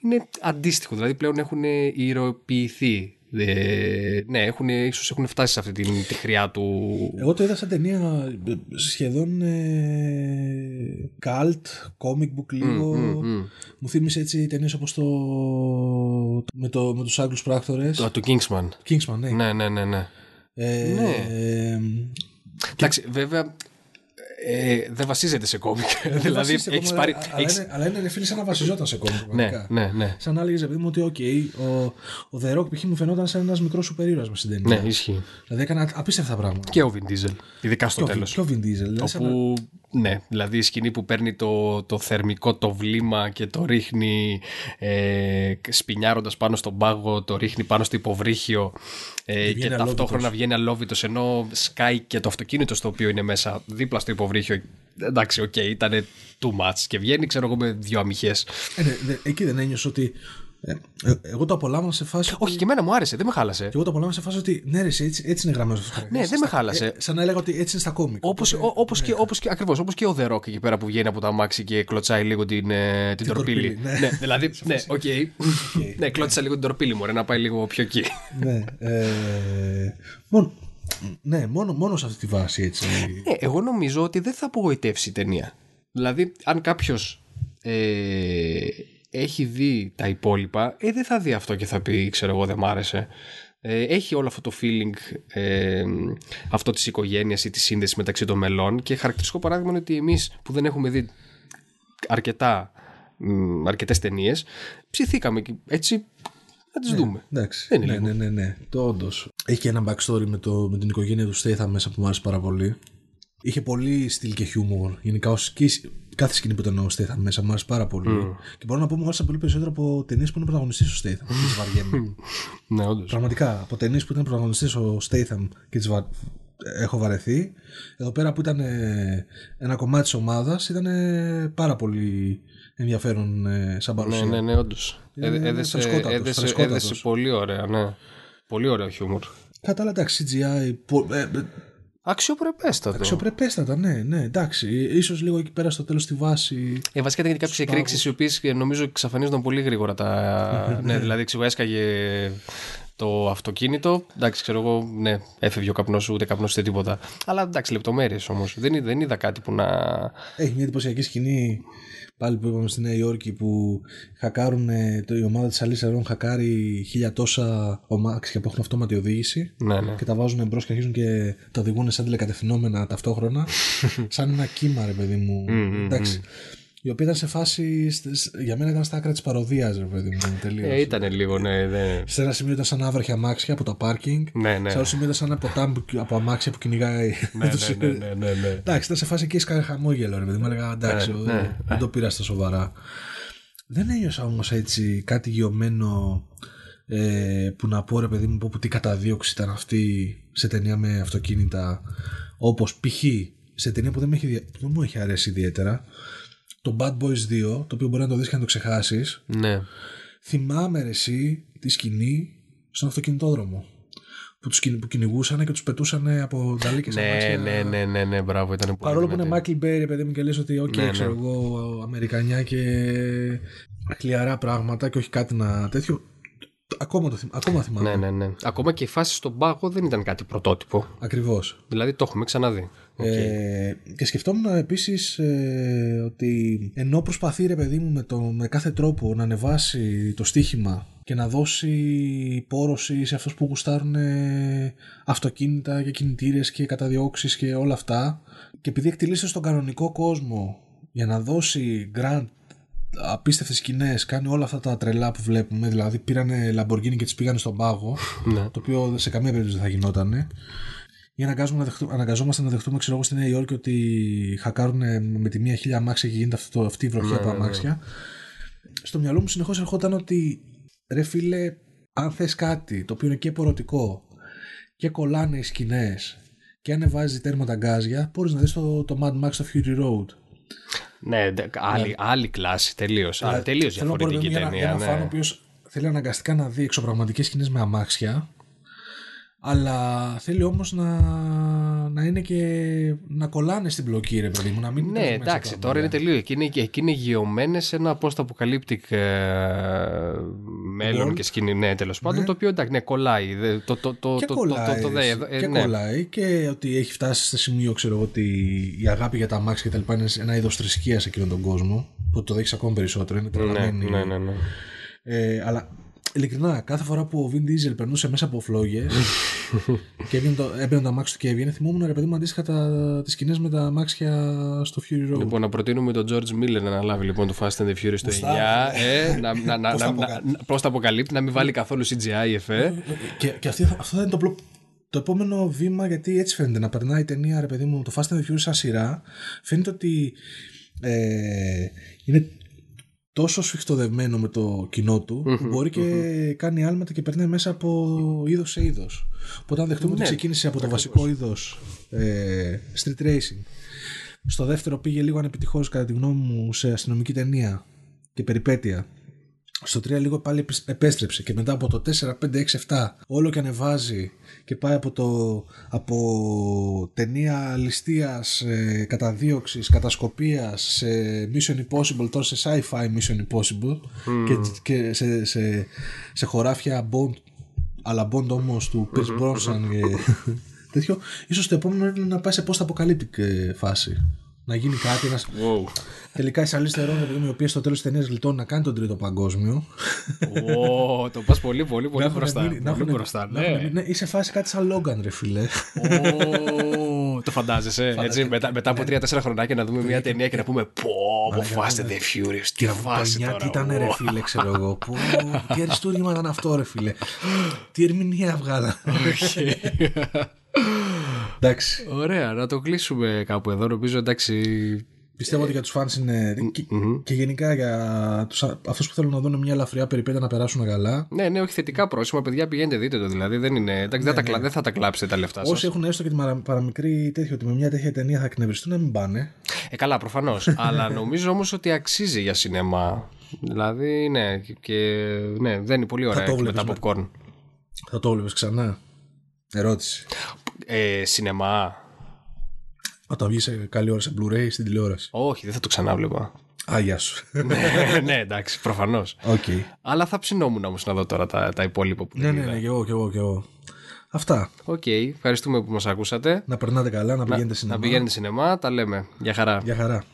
Είναι αντίστοιχο. Δηλαδή, πλέον έχουν ηρωοποιηθεί. Ε, ναι, έχουν, ίσως έχουν φτάσει σε αυτή την τη χρειά του. εγώ το είδα σαν ταινία ε, σχεδόν ε, cult, comic book λίγο. Μου θύμισε έτσι ταινίες όπως το με, το, με τους Άγγλους πράκτορες. Το, του Kingsman. Kingsman, ναι. Ναι, ναι, ναι, ναι. Ε, Ναι. ε, Εντάξει, βέβαια ε, δεν βασίζεται σε κόμικ. δηλαδή βασίζεται έχεις ακόμα, πάρει. αλλά, έχεις- είναι, αλλά είναι ρε φίλε σαν να βασιζόταν σε κόμικ. Ναι, πραγματικά. ναι, ναι. Σαν να έλεγε παιδί μου ότι οκ, ο, ο The Rock π.χ. μου φαινόταν σαν ένας μικρός σούπερ ήρωας μες στην ταινία. Ναι, ισχύει. Δηλαδή έκανε απίστευτα πράγματα. Και ο Vin Diesel. Ειδικά στο Και ο- τέλος. Και ο Vin Diesel. Δηλαδή, σαν να- Όπου, ναι, δηλαδή η σκηνή που παίρνει το, το θερμικό το βλήμα και το ρίχνει ε, σπινιάροντας πάνω στον πάγο, το ρίχνει πάνω στο υποβρύχιο ε, και, βγαίνει ταυτόχρονα αλώβητος. βγαίνει αλώβητος ενώ σκάει και το αυτοκίνητο στο οποίο είναι μέσα δίπλα στο υποβρύχιο. Εντάξει, οκ, ήταν too much και βγαίνει ξέρω εγώ με δύο αμυχές. Ε, ναι, δε- εκεί δεν ένιωσε ότι. Ε, ε, εγώ το απολάμβανα σε φάση. Όχι, και εμένα μου άρεσε, δεν με χάλασε. Και εγώ το απολάμβανα σε φάση ότι ναι, ρε, εσύ, έτσι, έτσι είναι γραμμένο αυτό. Ναι, δεν με χάλασε. σαν να έλεγα ότι έτσι είναι στα κόμικ. Όπως, ο- όπως και, όπως και, ακριβώς, όπως και ο The Rock εκεί πέρα που βγαίνει από το αμάξι και κλωτσάει λίγο την, ε, την, τορπίλη. τορπίλη, ναι. δηλαδή, ναι, οκ. ναι, κλώτσα λίγο την τορπίλη μου, ρε, να πάει λίγο πιο εκεί. ναι, ε, μόνο, ναι μόνο, μόνο σε αυτή τη βάση έτσι. Ναι, εγώ νομίζω ότι δεν θα απογοητεύσει η ταινία. Δηλαδή, αν κάποιος ε, έχει δει τα υπόλοιπα, ε, δεν θα δει αυτό και θα πει, ξέρω εγώ, δεν μ' άρεσε. Ε, έχει όλο αυτό το feeling ε, αυτό της οικογένειας ή της σύνδεσης μεταξύ των μελών και χαρακτηριστικό παράδειγμα είναι ότι εμείς που δεν έχουμε δει αρκετά, μ, αρκετές ταινίες ψηθήκαμε και έτσι να τις δούμε. Εντάξει. Δεν είναι ναι, ναι, ναι, ναι. Το όντως. Έχει και ένα backstory με, το, με την οικογένεια του Στέιθα μέσα που μου άρεσε πάρα πολύ. Είχε πολύ στυλ και χιούμορ. Γενικά, ως, και η- κάθε σκηνή που ήταν ο Στέιθα μέσα μου άρεσε πάρα πολύ. Και μπορώ να πω μου άρεσε πολύ περισσότερο από ταινίες που είναι πρωταγωνιστής ο Στέιθαμ. και τις βαριέμαι. Ναι, όντως. Πραγματικά, από ταινίες που ήταν πρωταγωνιστής ο Στέιθαμ και τις βα... έχω βαρεθεί. Εδώ πέρα που ήταν ε, ένα κομμάτι της ομάδας ήταν ε, πάρα πολύ ενδιαφέρον ε, σαν παρουσία. Ναι, ναι, ναι, όντως. Είναι Ε, ένα έδεσε, φρεσκότατος, έδεσε, φρεσκότατος. έδεσε πολύ ωραία, ναι. Πολύ ωραίο χιούμορ. Κατά άλλα, εντάξει, CGI. Πο- ε, ε, Αξιοπρεπέστατο. Αξιοπρεπέστατα, ναι, ναι, εντάξει. Ίσως λίγο εκεί πέρα στο τέλος στη βάση. Ε, βασικά ήταν και κάποιες εκρήξεις οι οποίες νομίζω εξαφανίζονταν πολύ γρήγορα. Τα... ναι, δηλαδή ξέρω, έσκαγε το αυτοκίνητο. Εντάξει, ξέρω εγώ, ναι, έφευγε ο καπνός, ούτε καπνός ούτε τίποτα. Αλλά εντάξει, λεπτομέρειες όμως. Δεν, είδα- δεν είδα κάτι που να. Έχει μια εντυπωσιακή σκηνή πάλι που είπαμε στη Νέα Υόρκη που χακάρουν ε, το, η ομάδα της Αλής Ερών χακάρει χίλια τόσα ομάξια που έχουν αυτόματη οδήγηση Ναι, ναι. και τα βάζουν εμπρό και αρχίζουν και τα οδηγούν σαν τηλεκατευθυνόμενα ταυτόχρονα σαν ένα κύμα ρε παιδί μου εντάξει η οποία ήταν σε φάση. Για μένα ήταν στα άκρα της παροδίας, ρε παιδί μου. Τελείως. Ε, ήταν λίγο, ναι. ναι. Σε ένα σημείο ήταν σαν άβραχια αμάξια από τα πάρκινγκ. Ναι, ναι. Σε άλλο σημείο ήταν σαν ένα ποτάμι που- από αμάξια που κυνηγάει. Ναι, τους- ναι, ναι, ναι, ναι, ναι. Εντάξει, ήταν σε φάση εκεί σκάνε χαμόγελο, ρε παιδί μου. Έλεγα εντάξει, Ναι, ο- ναι, δεν το πήρα στα σοβαρά. Δεν ένιωσα όμως έτσι κάτι γεωμένο ε, που να πω ρε παιδί μου πω που τι καταδίωξη ήταν αυτή σε ταινία με αυτοκίνητα όπως π.χ. σε ταινία που δεν, με έχει, δια- που δεν μου έχει αρέσει ιδιαίτερα το Bad Boys 2 το οποίο μπορεί να το δεις και να το ξεχάσεις Ναι. θυμάμαι ρε εσύ τη σκηνή στον αυτοκινητόδρομο που τους κυνη- που κυνηγούσαν και τους πετούσαν από νταλίκες Ναι, αμάξια. ναι, ναι, ναι, ναι, μπράβο, ήταν πολύ Παρόλο που είναι δυνατή. Michael Bay, ρε παιδί μου, και λες ότι, οκ, Ναι, ναι. ξέρω εγώ, Αμερικανιά και χλιαρά πράγματα και όχι κάτι να τέτοιο. Ακόμα, το, θυμ- ακόμα θυμάμαι. Ναι, ναι, ναι. Ακόμα και η φάση στον πάγο δεν ήταν κάτι πρωτότυπο. Ακριβώς. Δηλαδή το έχουμε ξαναδεί. Οκ. Ε, και σκεφτόμουν επίσης ε, ότι ενώ προσπαθεί ρε παιδί μου με, το, με κάθε τρόπο να ανεβάσει το στοίχημα και να δώσει πόρωση σε αυτούς που γουστάρουν ε, αυτοκίνητα και κινητήρες και καταδιώξεις και όλα αυτά και επειδή εκτυλίσσεται στον κανονικό κόσμο για να δώσει grand απίστευτες σκηνές κάνει όλα αυτά τα τρελά που βλέπουμε δηλαδή πήρανε Lamborghini και τις πήγανε στον πάγο Ναι. το οποίο σε καμία περίπτωση δεν θα γινότανε ή αναγκάζουμε να δεχτούμε, αναγκαζόμαστε να δεχτούμε ξέρω εγώ στη Νέα Υόρκη ότι χακάρουν με τη μία χίλια αμάξια και γίνεται αυτό, αυτή η βροχή Ναι, από ναι, ναι. αμάξια. Στο μυαλό μου συνεχώς ερχόταν ότι ρε φίλε, αν θες κάτι το οποίο είναι και πορωτικό και κολλάνε οι σκηνές και ανεβάζει τέρματα γκάζια, μπορείς να δεις το, το Mad Max στο Fury Road. Ναι, ντε- άλλη, άλλη κλάση, τελείως. Δηλαδή, Τελείως θέλω να πω, ρε παιδί διαφορετική μου, για ένα- ταινία. Ένα φαν ο Ναι. οποίος θέλει αναγκαστικά να δει εξωπραγματικές σκηνές με αμάξια αλλά θέλει όμως να, να είναι και να κολλάνε στην πλοκή ρε παιδί μου να μην Ναι, παίζουν μέσα εντάξει, τα τώρα είναι μαλλιά. τελείως. Εκεί είναι, εκεί είναι γεωμένες σε ένα post-apocalyptic ε, μέλλον World. και σκηνή. Ναι, τέλος πάντων. Το οποίο εντάξει, ναι, κολλάει. Δε- Το, το, το, και το, κολλάει, το, το, δε- εδώ- ε, και ναι. κολλάει και ότι έχει φτάσει σε σημείο ξέρω εγώ, ότι η αγάπη για τα αμάξια και τα λοιπά είναι ένα είδος θρησκείας σε εκείνον τον κόσμο που το δέχεις ακόμη περισσότερο είναι Ναι, τρελαμένη ναι, ναι, ναι. Ε, αλλά ειλικρινά, κάθε φορά που ο Vin Diesel περνούσε μέσα από φλόγες και έβγαινε το, έμπαινε το αμάξι του και έβγαινε, θυμόμουν ρε παιδί μου αντίστοιχα τα, τις σκηνές με τα αμάξια στο Fury Road. Λοιπόν, να προτείνουμε τον George Miller να αναλάβει λοιπόν το Fast and the Furious το 9. Μουστάφα. Ε, να, να, να, Πώς να, τα να, αποκαλύπτει. πώς τα αποκαλύπτει, να μην βάλει καθόλου CGI εφέ. και, και αυτή, θα- αυτό θα είναι το, πλο- το επόμενο βήμα, γιατί έτσι φαίνεται να περνάει η ταινία, ρε παιδί μου, το Fast and the Furious σαν σειρά. Φαίνεται ότι ε, είναι τόσο σφιχτοδευμένο με το κοινό του που μπορεί και κάνει άλματα και περνάει μέσα από είδος σε είδος. Οπότε αν δεχτούμε ότι ξεκίνησε από το βασικό είδος ε, street racing. Στο δεύτερο πήγε λίγο ανεπιτυχώς κατά τη γνώμη μου σε αστυνομική ταινία και περιπέτεια. Στο 3 λίγο πάλι επισ- επέστρεψε και μετά από το 4, 5, 6, 7 όλο και ανεβάζει και πάει από, το, από ταινία ληστείας, ε, καταδίωξης, κατασκοπίας σε Mission Impossible τώρα σε sci-fi Mission Impossible και, και σε, σε, σε χωράφια Bond αλλά Bond όμως του Pierce Brosnan και τέτοιο. Ίσως το επόμενο είναι να πάει σε post-apocalyptic ε, φάση να γίνει κάτι, ένας, Wow. Τελικά η Σαλή Στερών, η οποία στο τέλος της ταινίας γλιτώνει να κάνει τον τρίτο παγκόσμιο. Ω, το πας πολύ, πολύ, πολύ έχουν μπροστά. μείνει- να Πολύ έχουν- μπροστά, να έχουν ναι. μείνει- ναι, είσαι φάση κάτι σαν Λόγκαν, ρε φιλέ. Ω, Το φαντάζεσαι. Έτσι, μετά, μετά από τρία-τέσσερα χρονάκια να δούμε μια ταινία και να πούμε Πω, πω, Fast and the Furious. Τι φάση Πανιά, τώρα. τι ήταν, ρε ω. φίλε, ξέρω εγώ. Πω, τι αριστούργημα ήταν αυτό, ρε φίλε. Τι ερμηνεία βγάλα. Εντάξει. Ωραία, να το κλείσουμε κάπου εδώ. Νομίζω εντάξει. Πιστεύω ότι για τους fans είναι. και, και γενικά για τους, αυτούς που θέλουν να δουν μια ελαφριά περιπέτεια να περάσουν καλά. Ναι, ναι, όχι θετικά πρόσημα. Παιδιά, πηγαίνετε, δείτε το δηλαδή. Δεν, είναι, εντάξει, δεν, τα κλα- δεν θα τα κλάψετε τα λεφτά Όσοι σας. έχουν έστω και τη μαρα- παραμικρή τέτοιο ότι με μια τέτοια ταινία θα εκνευριστούν να μην πάνε. Ε, καλά, προφανώς. Αλλά νομίζω όμως ότι αξίζει για σινεμά. Δηλαδή, ναι, και ναι, δεν είναι πολύ ωραία το με τα βλέπεις popcorn. Θα το έβλεπε ξανά. Ερώτηση. Ε, σινεμά. Όταν βγει με το καλή ώρα σε Blu-ray στην τηλεόραση. Όχι, δεν θα το ξανάβλεπα. Α, γεια σου. ναι, ναι, εντάξει, προφανώς. Οκ. Αλλά θα ψηνόμουν όμως να δω τώρα τα, τα υπόλοιπα που Ναι, δεν ναι, είδα. ναι, και εγώ, και εγώ, και εγώ. Αυτά. Οκ, ευχαριστούμε που μας ακούσατε. Να περνάτε καλά, να πηγαίνετε Να σινεμά. πηγαίνετε σινεμά, τα λέμε. Γεια χαρά. Γεια χαρά.